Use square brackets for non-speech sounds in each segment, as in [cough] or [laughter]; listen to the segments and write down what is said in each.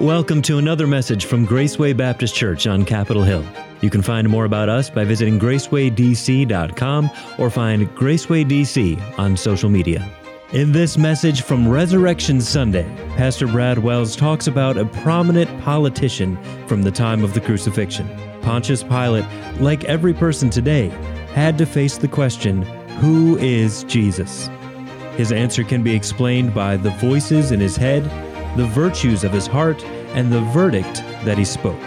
Welcome to another message from Graceway Baptist Church on Capitol Hill. You can find more about us by visiting gracewaydc.com or find Graceway DC on social media. In this message from Resurrection Sunday, Pastor Brad Wells talks about a prominent politician from the time of the crucifixion. Pontius Pilate, like every person today, had to face the question Who is Jesus? His answer can be explained by the voices in his head the virtues of his heart, and the verdict that he spoke.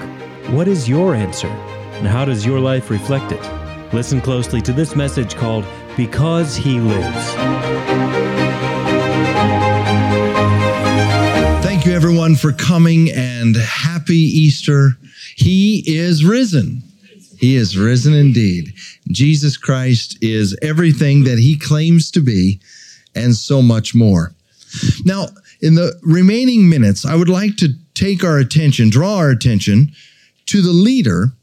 What is your answer? And how does your life reflect it? Listen closely to this message called Because He Lives. Thank you, everyone, for coming and happy Easter. He is risen. He is risen indeed. Jesus Christ is everything that he claims to be and so much more. Now, in the remaining minutes, I would like to take our attention, draw our attention to the leader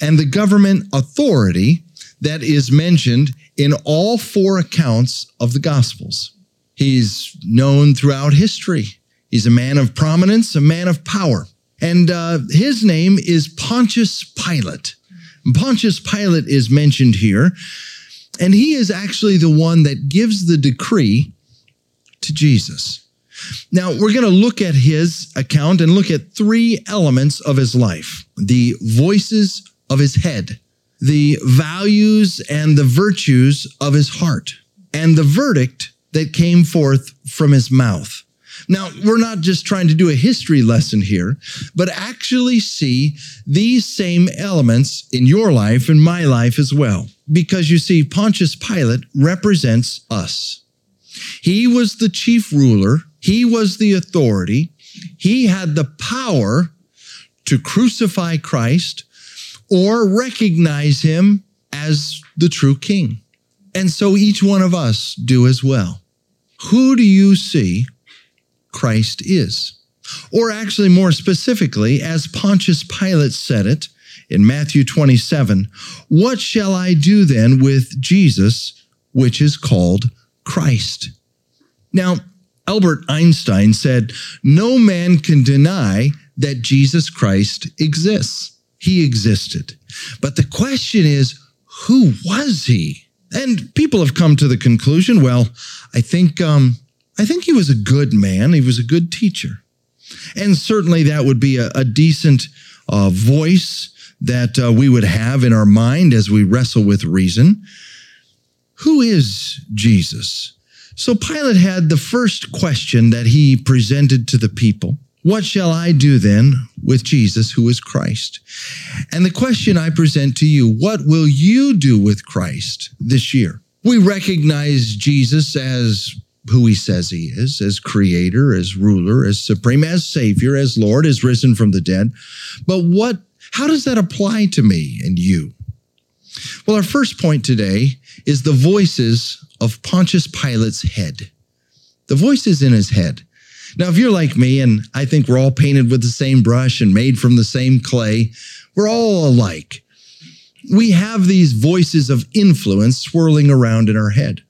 and the government authority that is mentioned in all four accounts of the Gospels. He's known throughout history. He's a man of prominence, a man of power. And uh, his name is Pontius Pilate. Pontius Pilate is mentioned here, and he is actually the one that gives the decree to Jesus. Now, we're going to look at his account and look at three elements of his life the voices of his head, the values and the virtues of his heart, and the verdict that came forth from his mouth. Now, we're not just trying to do a history lesson here, but actually see these same elements in your life and my life as well. Because you see, Pontius Pilate represents us. He was the chief ruler he was the authority. He had the power to crucify Christ or recognize him as the true king. And so each one of us do as well. Who do you see Christ is? Or actually, more specifically, as Pontius Pilate said it in Matthew 27, what shall I do then with Jesus, which is called Christ? Now, Albert Einstein said, No man can deny that Jesus Christ exists. He existed. But the question is, who was he? And people have come to the conclusion, well, I think, um, I think he was a good man. He was a good teacher. And certainly that would be a, a decent uh, voice that uh, we would have in our mind as we wrestle with reason. Who is Jesus? So Pilate had the first question that he presented to the people. What shall I do then with Jesus, who is Christ? And the question I present to you, what will you do with Christ this year? We recognize Jesus as who he says he is, as creator, as ruler, as supreme, as savior, as Lord, as risen from the dead. But what, how does that apply to me and you? Well, our first point today is the voices of Pontius Pilate's head. The voice is in his head. Now, if you're like me, and I think we're all painted with the same brush and made from the same clay, we're all alike. We have these voices of influence swirling around in our head.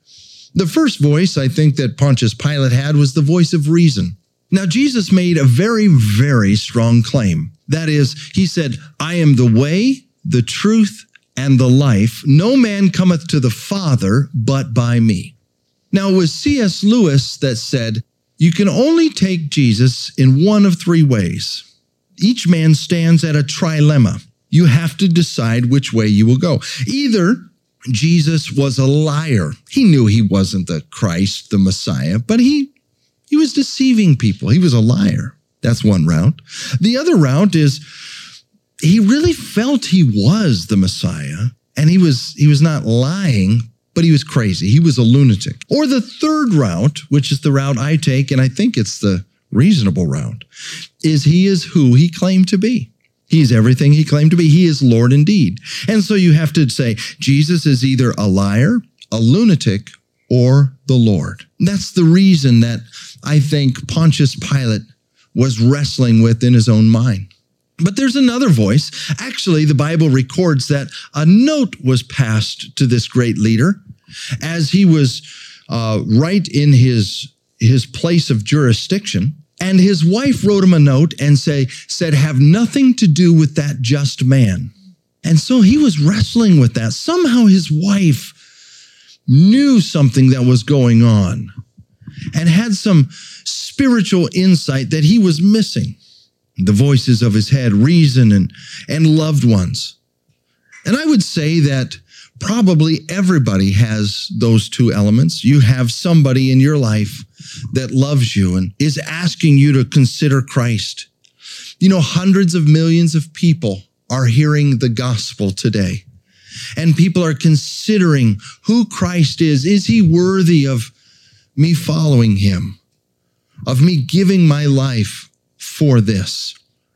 The first voice I think that Pontius Pilate had was the voice of reason. Now, Jesus made a very, very strong claim. That is, he said, I am the way, the truth, and the life. No man cometh to the Father but by me. Now, it was C.S. Lewis that said, You can only take Jesus in one of three ways. Each man stands at a trilemma. You have to decide which way you will go. Either Jesus was a liar. He knew he wasn't the Christ, the Messiah, but he, he was deceiving people. He was a liar. That's one route. The other route is he really felt he was the Messiah and he was he was not lying but he was crazy he was a lunatic or the third route which is the route I take and I think it's the reasonable route is he is who he claimed to be He's everything he claimed to be. He is Lord indeed. And so you have to say Jesus is either a liar, a lunatic, or the Lord. That's the reason that I think Pontius Pilate was wrestling with in his own mind. But there's another voice. Actually, the Bible records that a note was passed to this great leader as he was uh, right in his, his place of jurisdiction. And his wife wrote him a note and say, said, have nothing to do with that just man. And so he was wrestling with that. Somehow his wife knew something that was going on and had some spiritual insight that he was missing. The voices of his head, reason, and, and loved ones. And I would say that probably everybody has those two elements. You have somebody in your life that loves you and is asking you to consider Christ. You know, hundreds of millions of people are hearing the gospel today. And people are considering who Christ is. Is he worthy of me following him, of me giving my life for this?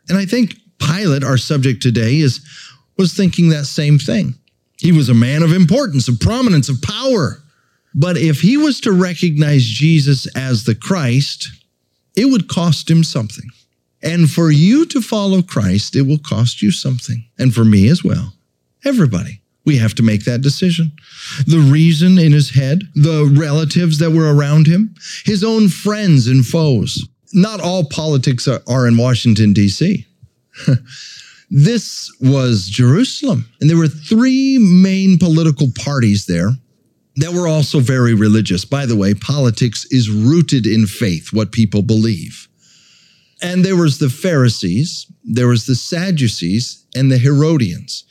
And I think Pilate, our subject today, is was thinking that same thing. He was a man of importance, of prominence, of power. But if he was to recognize Jesus as the Christ, it would cost him something. And for you to follow Christ, it will cost you something. And for me as well. Everybody. We have to make that decision. The reason in his head, the relatives that were around him, his own friends and foes. Not all politics are, are in Washington, D.C. [laughs] this was Jerusalem. And there were three main political parties there that were also very religious. By the way, politics is rooted in faith, what people believe. And there was the Pharisees, there was the Sadducees, and the Herodians.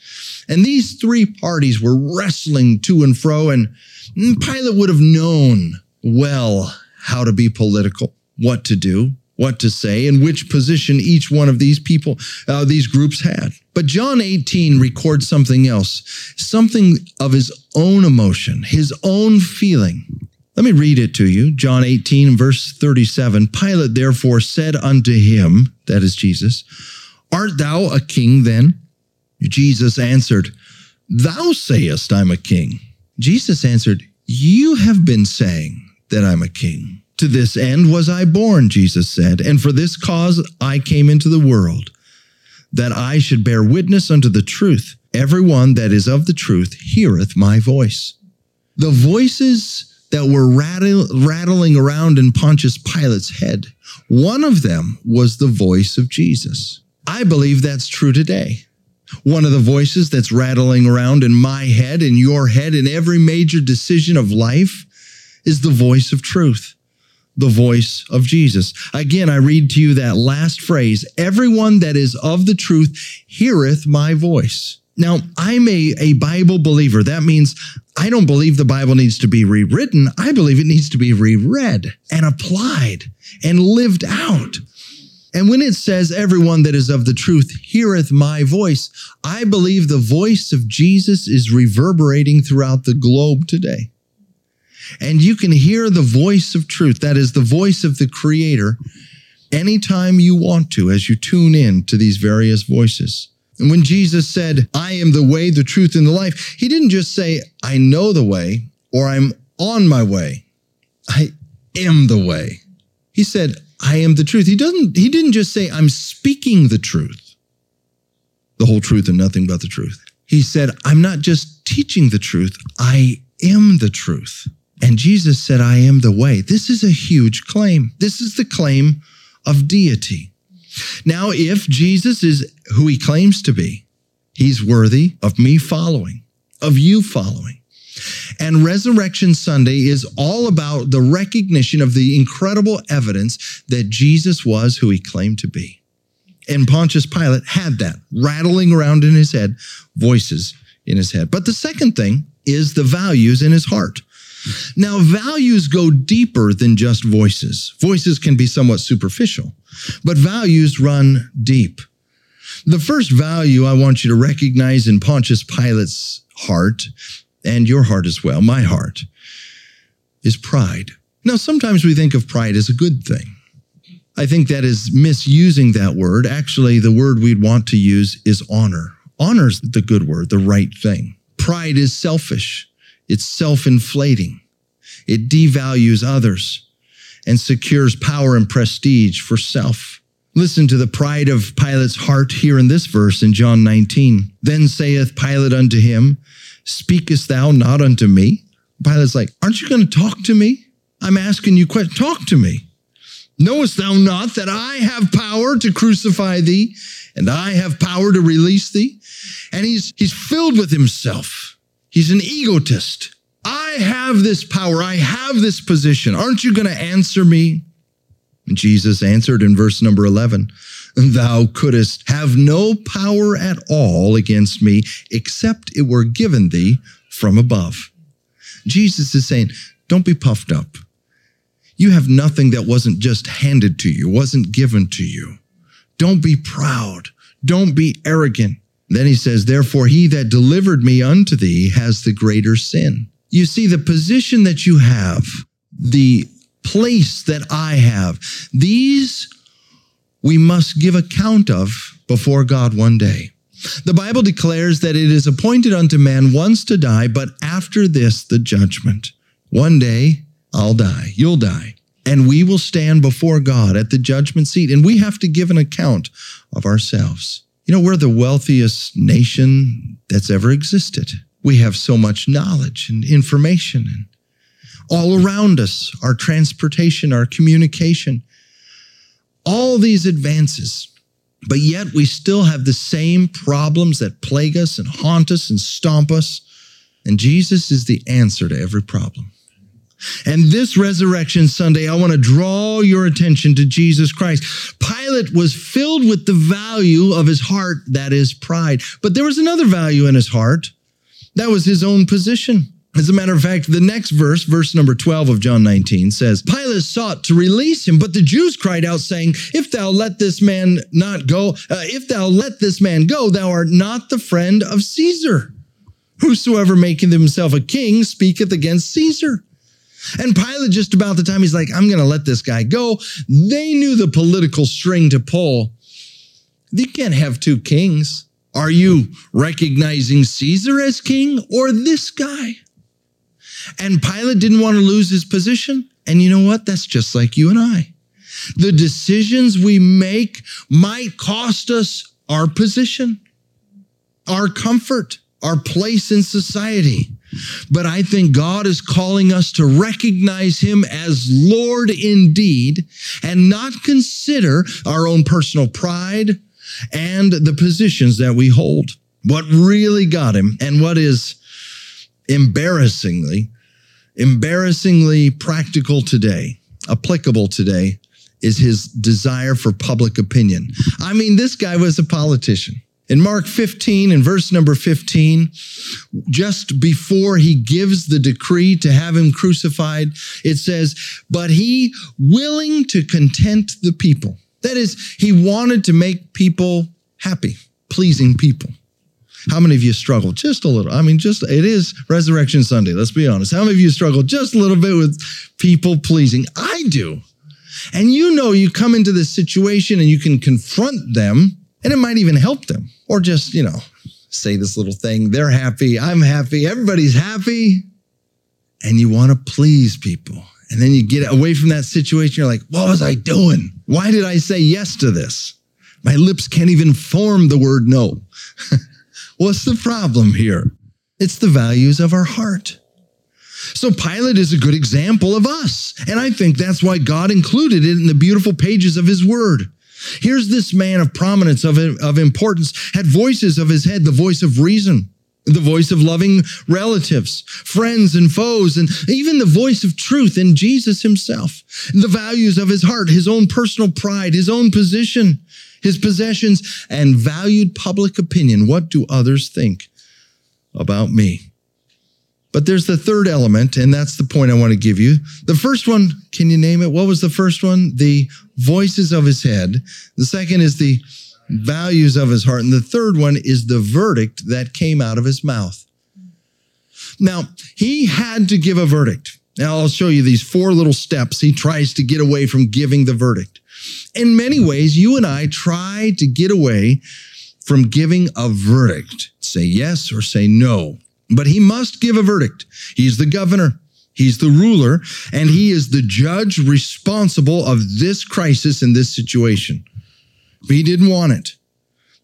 And these three parties were wrestling to and fro, and Pilate would have known well how to be political, what to do, what to say, and which position each one of these people, uh, these groups had. But John 18 records something else, something of his own emotion, his own feeling. Let me read it to you. John 18, verse 37. Pilate therefore said unto him, that is Jesus, Art thou a king then? Jesus answered, Thou sayest I'm a king. Jesus answered, You have been saying that I'm a king. To this end was I born, Jesus said, and for this cause I came into the world, that I should bear witness unto the truth. Everyone that is of the truth heareth my voice. The voices that were rattling around in Pontius Pilate's head, one of them was the voice of Jesus. I believe that's true today. One of the voices that's rattling around in my head, in your head, in every major decision of life is the voice of truth the voice of Jesus. Again, I read to you that last phrase everyone that is of the truth heareth my voice. Now, I'm a, a Bible believer. That means I don't believe the Bible needs to be rewritten. I believe it needs to be reread and applied and lived out. And when it says, everyone that is of the truth heareth my voice, I believe the voice of Jesus is reverberating throughout the globe today and you can hear the voice of truth, that is the voice of the Creator, anytime you want to as you tune in to these various voices. And when Jesus said, I am the way, the truth, and the life, he didn't just say, I know the way or I'm on my way. I am the way. He said, I am the truth. He doesn't, he didn't just say, I'm speaking the truth, the whole truth and nothing but the truth. He said, I'm not just teaching the truth, I am the truth. And Jesus said, I am the way. This is a huge claim. This is the claim of deity. Now, if Jesus is who he claims to be, he's worthy of me following, of you following. And Resurrection Sunday is all about the recognition of the incredible evidence that Jesus was who he claimed to be. And Pontius Pilate had that rattling around in his head, voices in his head. But the second thing is the values in his heart. Now, values go deeper than just voices. Voices can be somewhat superficial, but values run deep. The first value I want you to recognize in Pontius Pilate's heart, and your heart as well, my heart, is pride. Now, sometimes we think of pride as a good thing. I think that is misusing that word. Actually, the word we'd want to use is honor. Honor's the good word, the right thing. Pride is selfish. It's self inflating. It devalues others and secures power and prestige for self. Listen to the pride of Pilate's heart here in this verse in John 19. Then saith Pilate unto him, Speakest thou not unto me? Pilate's like, Aren't you going to talk to me? I'm asking you, talk to me. Knowest thou not that I have power to crucify thee, and I have power to release thee? And he's, he's filled with himself. He's an egotist. I have this power. I have this position. Aren't you going to answer me? Jesus answered in verse number 11, Thou couldst have no power at all against me except it were given thee from above. Jesus is saying, Don't be puffed up. You have nothing that wasn't just handed to you, wasn't given to you. Don't be proud. Don't be arrogant. Then he says, Therefore, he that delivered me unto thee has the greater sin. You see, the position that you have, the place that I have, these we must give account of before God one day. The Bible declares that it is appointed unto man once to die, but after this, the judgment. One day, I'll die. You'll die. And we will stand before God at the judgment seat, and we have to give an account of ourselves. You know, we're the wealthiest nation that's ever existed. We have so much knowledge and information and all around us, our transportation, our communication, all these advances. But yet we still have the same problems that plague us and haunt us and stomp us. And Jesus is the answer to every problem. And this Resurrection Sunday, I want to draw your attention to Jesus Christ. Pilate was filled with the value of his heart, that is pride. But there was another value in his heart, that was his own position. As a matter of fact, the next verse, verse number 12 of John 19, says, Pilate sought to release him, but the Jews cried out, saying, If thou let this man not go, uh, if thou let this man go, thou art not the friend of Caesar. Whosoever maketh himself a king speaketh against Caesar. And Pilate, just about the time he's like, I'm going to let this guy go, they knew the political string to pull. You can't have two kings. Are you recognizing Caesar as king or this guy? And Pilate didn't want to lose his position. And you know what? That's just like you and I. The decisions we make might cost us our position, our comfort, our place in society. But I think God is calling us to recognize Him as Lord indeed and not consider our own personal pride and the positions that we hold. What really got Him and what is embarrassingly, embarrassingly practical today, applicable today, is his desire for public opinion. I mean, this guy was a politician. In Mark 15, in verse number 15, just before he gives the decree to have him crucified, it says, But he willing to content the people. That is, he wanted to make people happy, pleasing people. How many of you struggle just a little? I mean, just it is Resurrection Sunday. Let's be honest. How many of you struggle just a little bit with people pleasing? I do. And you know, you come into this situation and you can confront them, and it might even help them, or just, you know, say this little thing. They're happy. I'm happy. Everybody's happy. And you want to please people. And then you get away from that situation. You're like, what was I doing? Why did I say yes to this? My lips can't even form the word no. [laughs] What's the problem here? It's the values of our heart. So Pilate is a good example of us. And I think that's why God included it in the beautiful pages of his word. Here's this man of prominence, of, of importance, had voices of his head, the voice of reason, the voice of loving relatives, friends and foes, and even the voice of truth in Jesus himself. The values of his heart, his own personal pride, his own position, his possessions, and valued public opinion. What do others think about me? But there's the third element, and that's the point I want to give you. The first one, can you name it? What was the first one? The voices of his head. The second is the values of his heart. And the third one is the verdict that came out of his mouth. Now, he had to give a verdict. Now, I'll show you these four little steps. He tries to get away from giving the verdict. In many ways, you and I try to get away from giving a verdict, say yes or say no. But he must give a verdict. He's the governor. He's the ruler, and he is the judge responsible of this crisis and this situation. But he didn't want it.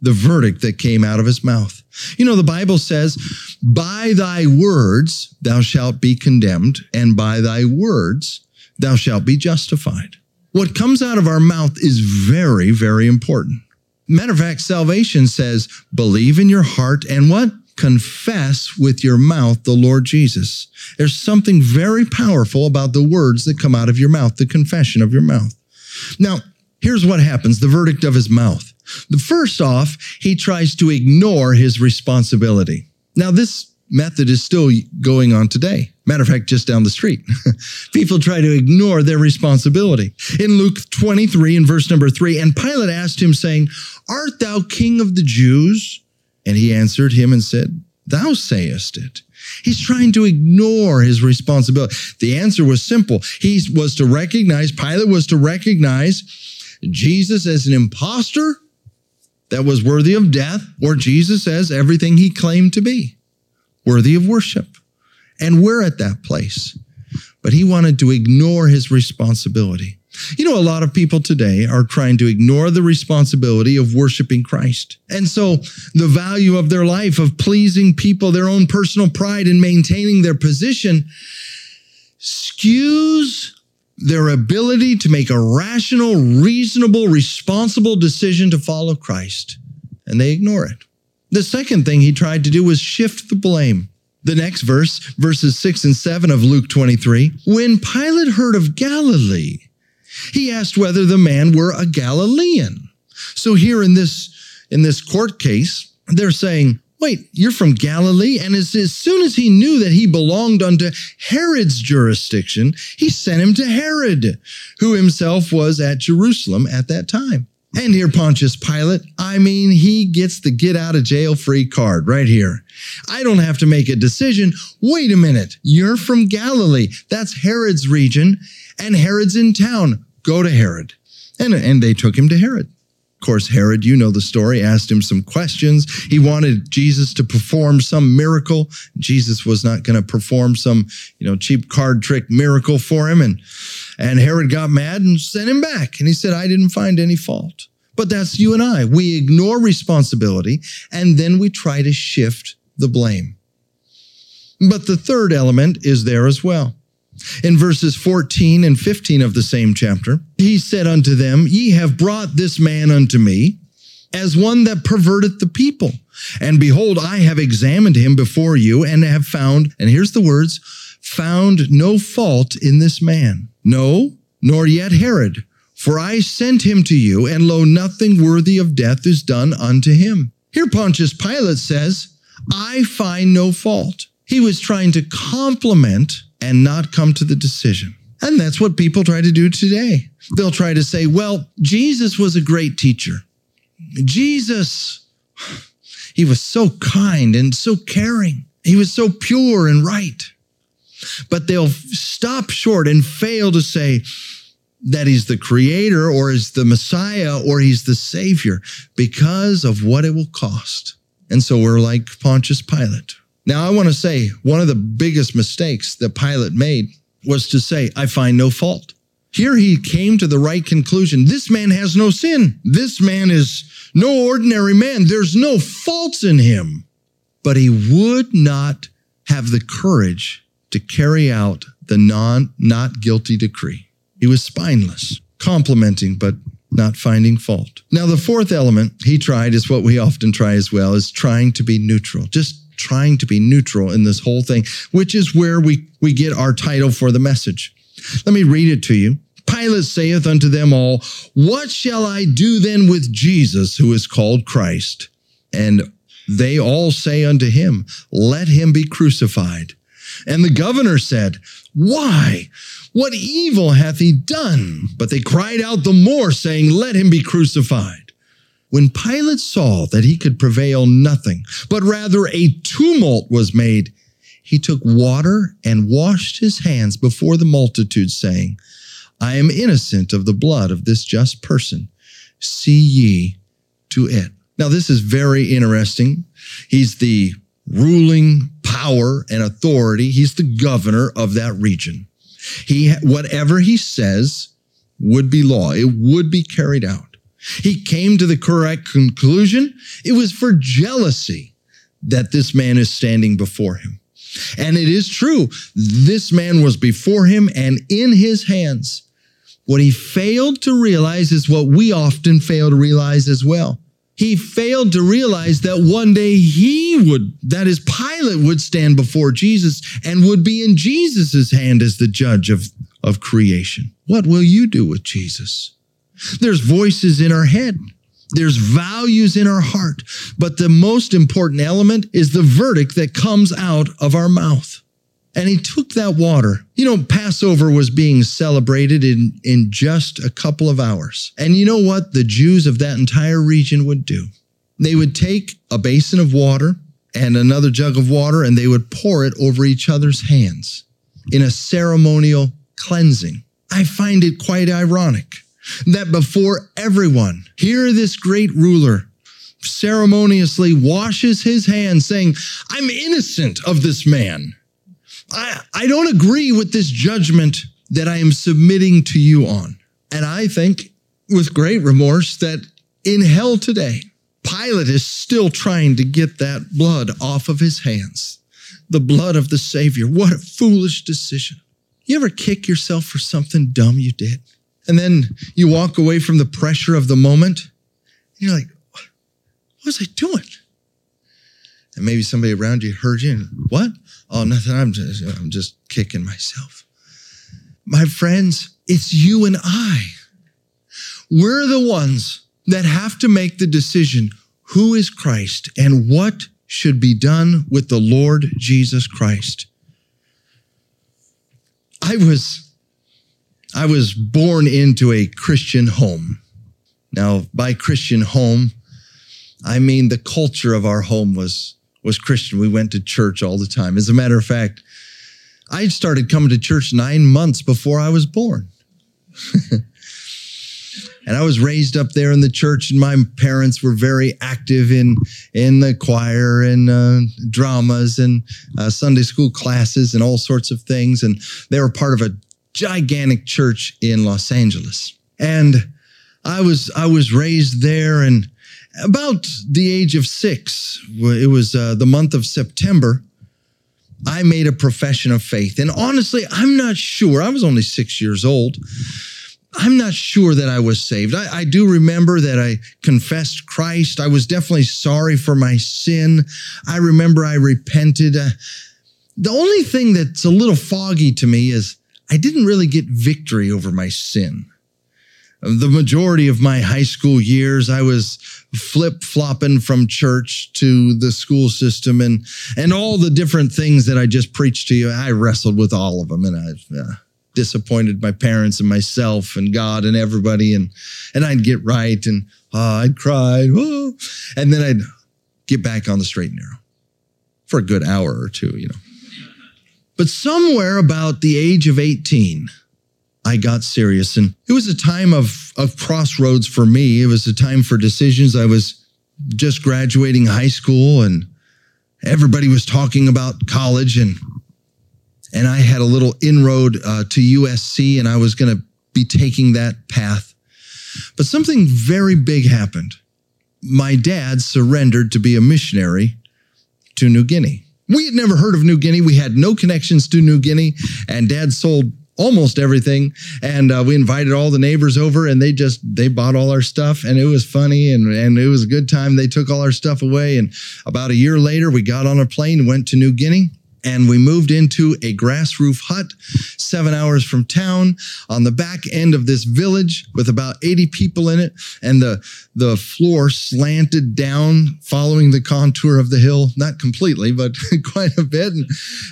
The verdict that came out of his mouth. You know, the Bible says, By thy words thou shalt be condemned, and by thy words thou shalt be justified. What comes out of our mouth is very, very important. Matter of fact, salvation says, believe in your heart and what? Confess with your mouth the Lord Jesus. There's something very powerful about the words that come out of your mouth, the confession of your mouth. Now, here's what happens the verdict of his mouth. The first off, he tries to ignore his responsibility. Now, this method is still going on today. Matter of fact, just down the street. [laughs] People try to ignore their responsibility. In Luke 23 and verse number 3, and Pilate asked him, saying, Art thou king of the Jews? And he answered him and said, Thou sayest it. He's trying to ignore his responsibility. The answer was simple. He was to recognize, Pilate was to recognize Jesus as an impostor that was worthy of death, or Jesus as everything he claimed to be, worthy of worship. And we're at that place. But he wanted to ignore his responsibility. You know, a lot of people today are trying to ignore the responsibility of worshiping Christ. And so the value of their life, of pleasing people, their own personal pride and maintaining their position skews their ability to make a rational, reasonable, responsible decision to follow Christ. And they ignore it. The second thing he tried to do was shift the blame. The next verse, verses 6 and 7 of Luke 23, when Pilate heard of Galilee, he asked whether the man were a Galilean. So here in this in this court case, they're saying, Wait, you're from Galilee? And as, as soon as he knew that he belonged unto Herod's jurisdiction, he sent him to Herod, who himself was at Jerusalem at that time. And here, Pontius Pilate, I mean, he gets the get out of jail free card right here. I don't have to make a decision. Wait a minute. You're from Galilee. That's Herod's region, and Herod's in town. Go to Herod. And, and they took him to Herod. Of course, Herod, you know the story, asked him some questions. He wanted Jesus to perform some miracle. Jesus was not going to perform some, you know, cheap card trick miracle for him. And, and Herod got mad and sent him back. And he said, I didn't find any fault. But that's you and I. We ignore responsibility and then we try to shift the blame. But the third element is there as well. In verses 14 and 15 of the same chapter, he said unto them, Ye have brought this man unto me as one that perverteth the people. And behold, I have examined him before you and have found, and here's the words, found no fault in this man. No, nor yet Herod. For I sent him to you, and lo, nothing worthy of death is done unto him. Here Pontius Pilate says, I find no fault. He was trying to compliment and not come to the decision. And that's what people try to do today. They'll try to say, well, Jesus was a great teacher. Jesus, he was so kind and so caring. He was so pure and right. But they'll stop short and fail to say that he's the creator or is the Messiah or he's the savior because of what it will cost. And so we're like Pontius Pilate. Now, I want to say one of the biggest mistakes that Pilate made was to say, I find no fault. Here he came to the right conclusion. This man has no sin. This man is no ordinary man. There's no faults in him. But he would not have the courage to carry out the non not guilty decree. He was spineless, complimenting, but not finding fault. Now, the fourth element he tried is what we often try as well, is trying to be neutral. Just trying to be neutral in this whole thing, which is where we, we get our title for the message. Let me read it to you. Pilate saith unto them all, What shall I do then with Jesus, who is called Christ? And they all say unto him, Let him be crucified. And the governor said, Why? What evil hath he done? But they cried out the more, saying, Let him be crucified. When Pilate saw that he could prevail nothing, but rather a tumult was made, he took water and washed his hands before the multitude, saying, I am innocent of the blood of this just person. See ye to it. Now, this is very interesting. He's the ruling power and authority. He's the governor of that region. He, whatever he says would be law. It would be carried out. He came to the correct conclusion. It was for jealousy that this man is standing before him. And it is true, this man was before him and in his hands. What he failed to realize is what we often fail to realize as well. He failed to realize that one day he would, that is, Pilate would stand before Jesus and would be in Jesus' hand as the judge of, of creation. What will you do with Jesus? There's voices in our head. There's values in our heart. But the most important element is the verdict that comes out of our mouth and he took that water. You know, Passover was being celebrated in, in just a couple of hours. And you know what the Jews of that entire region would do? They would take a basin of water and another jug of water and they would pour it over each other's hands in a ceremonial cleansing. I find it quite ironic that before everyone, here this great ruler ceremoniously washes his hands, saying, I'm innocent of this man. I, I don't agree with this judgment that I am submitting to you on. And I think with great remorse that in hell today, Pilate is still trying to get that blood off of his hands, the blood of the Savior. What a foolish decision. You ever kick yourself for something dumb you did? And then you walk away from the pressure of the moment. And you're like, what was I doing? And maybe somebody around you heard you and, what? Oh, nothing. I'm just, I'm just kicking myself. My friends, it's you and I. We're the ones that have to make the decision who is Christ and what should be done with the Lord Jesus Christ. I was I was born into a Christian home. Now, by Christian home, I mean the culture of our home was was Christian. We went to church all the time. As a matter of fact, I started coming to church nine months before I was born. [laughs] and I was raised up there in the church, and my parents were very active in in the choir and uh, dramas and uh, Sunday school classes and all sorts of things. And they were part of a gigantic church in Los Angeles. And I was I was raised there, and about the age of six, it was uh, the month of September, I made a profession of faith. And honestly, I'm not sure. I was only six years old. I'm not sure that I was saved. I, I, do remember that I confessed Christ. I was definitely sorry for my sin. I remember I repented. Uh, the only thing that's a little foggy to me is I didn't really get victory over my sin. The majority of my high school years, I was flip flopping from church to the school system and, and all the different things that I just preached to you. I wrestled with all of them and I uh, disappointed my parents and myself and God and everybody. And, and I'd get right and uh, I'd cry. Oh, and then I'd get back on the straight and narrow for a good hour or two, you know. But somewhere about the age of 18, I got serious. And it was a time of, of crossroads for me. It was a time for decisions. I was just graduating high school and everybody was talking about college and and I had a little inroad uh, to USC and I was going to be taking that path. But something very big happened. My dad surrendered to be a missionary to New Guinea. We had never heard of New Guinea. We had no connections to New Guinea, and dad sold almost everything. And uh, we invited all the neighbors over and they just, they bought all our stuff and it was funny and, and it was a good time. They took all our stuff away. And about a year later, we got on a plane and went to New Guinea and we moved into a grass roof hut seven hours from town on the back end of this village with about 80 people in it and the the floor slanted down following the contour of the hill not completely but [laughs] quite a bit and,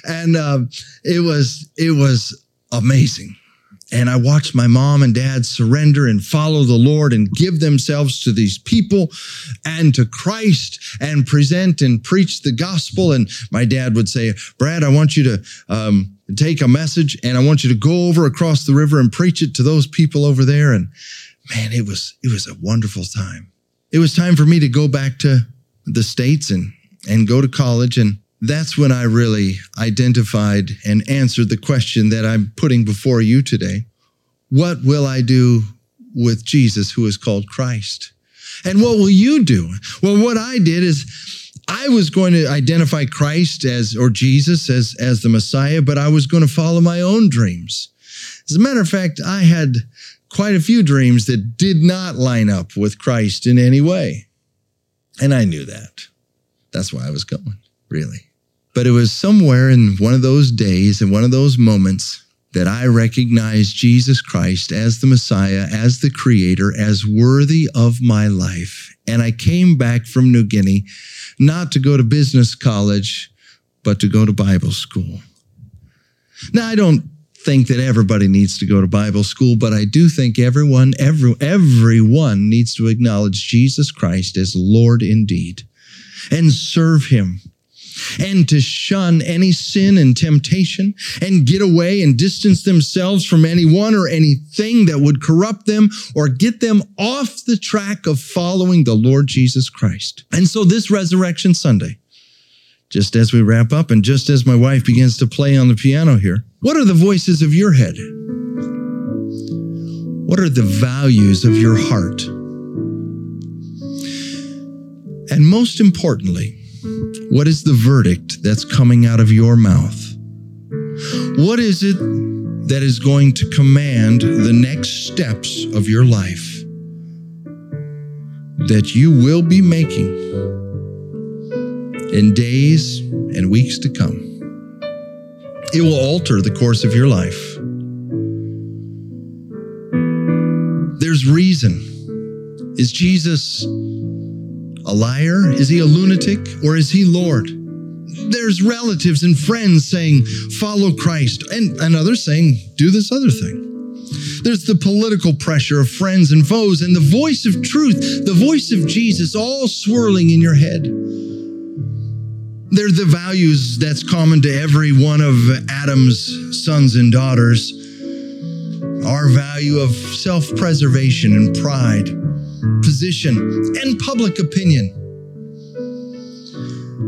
and uh, it was it was amazing. And I watched my mom and dad surrender and follow the Lord and give themselves to these people and to Christ and present and preach the gospel. And my dad would say, Brad, I want you to um, take a message and I want you to go over across the river and preach it to those people over there. And man, it was, it was a wonderful time. It was time for me to go back to the States and, and go to college. And that's when I really identified and answered the question that I'm putting before you today. What will I do with Jesus, who is called Christ? And what will you do? Well, what I did is I was going to identify Christ as, or Jesus as, as the Messiah, but I was going to follow my own dreams. As a matter of fact, I had quite a few dreams that did not line up with Christ in any way. And I knew that. That's why I was going, really. But it was somewhere in one of those days, in one of those moments, that I recognized Jesus Christ as the Messiah, as the Creator, as worthy of my life. And I came back from New Guinea not to go to business college, but to go to Bible school. Now, I don't think that everybody needs to go to Bible school, but I do think everyone, every, everyone needs to acknowledge Jesus Christ as Lord indeed and serve him and to shun any sin and temptation and get away and distance themselves from anyone or anything that would corrupt them or get them off the track of following the Lord Jesus Christ. And so this Resurrection Sunday, just as we wrap up and just as my wife begins to play on the piano here, what are the voices of your head? What are the values of your heart? And most importantly, what is the verdict that's coming out of your mouth? What is it that is going to command the next steps of your life that you will be making in days and weeks to come? It will alter the course of your life. There's reason. Is Jesus a liar? Is he a lunatic? Or is he Lord? There's relatives and friends saying, follow Christ, and, and others saying, do this other thing. There's the political pressure of friends and foes, and the voice of truth, the voice of Jesus, all swirling in your head. They're the values that's common to every one of Adam's sons and daughters. Our value of self preservation and pride position, and public opinion.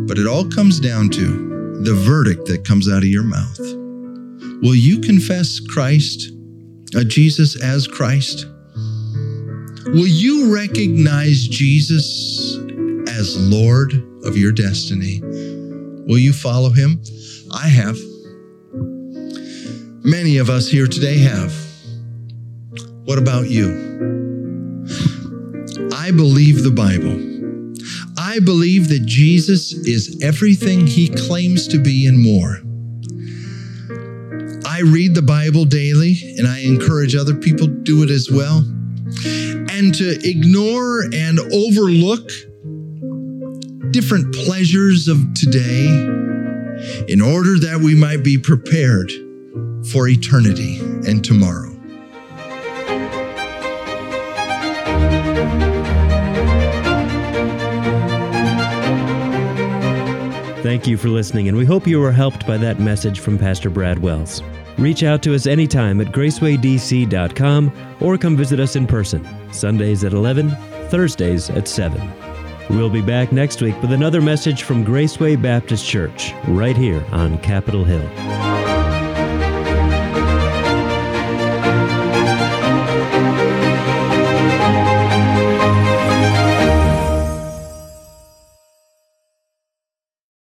But it all comes down to the verdict that comes out of your mouth. Will you confess Christ, uh, Jesus as Christ? Will you recognize Jesus as Lord of your destiny? Will you follow him? I have. Many of us here today have. What about you? I believe the Bible. I believe that Jesus is everything he claims to be and more. I read the Bible daily, and I encourage other people to do it as well. And to ignore and overlook different pleasures of today in order that we might be prepared for eternity and tomorrow. Thank you for listening, and we hope you were helped by that message from Pastor Brad Wells. Reach out to us anytime at gracewaydc.com or come visit us in person, Sundays at 11, Thursdays at 7. We'll be back next week with another message from Graceway Baptist Church, right here on Capitol Hill.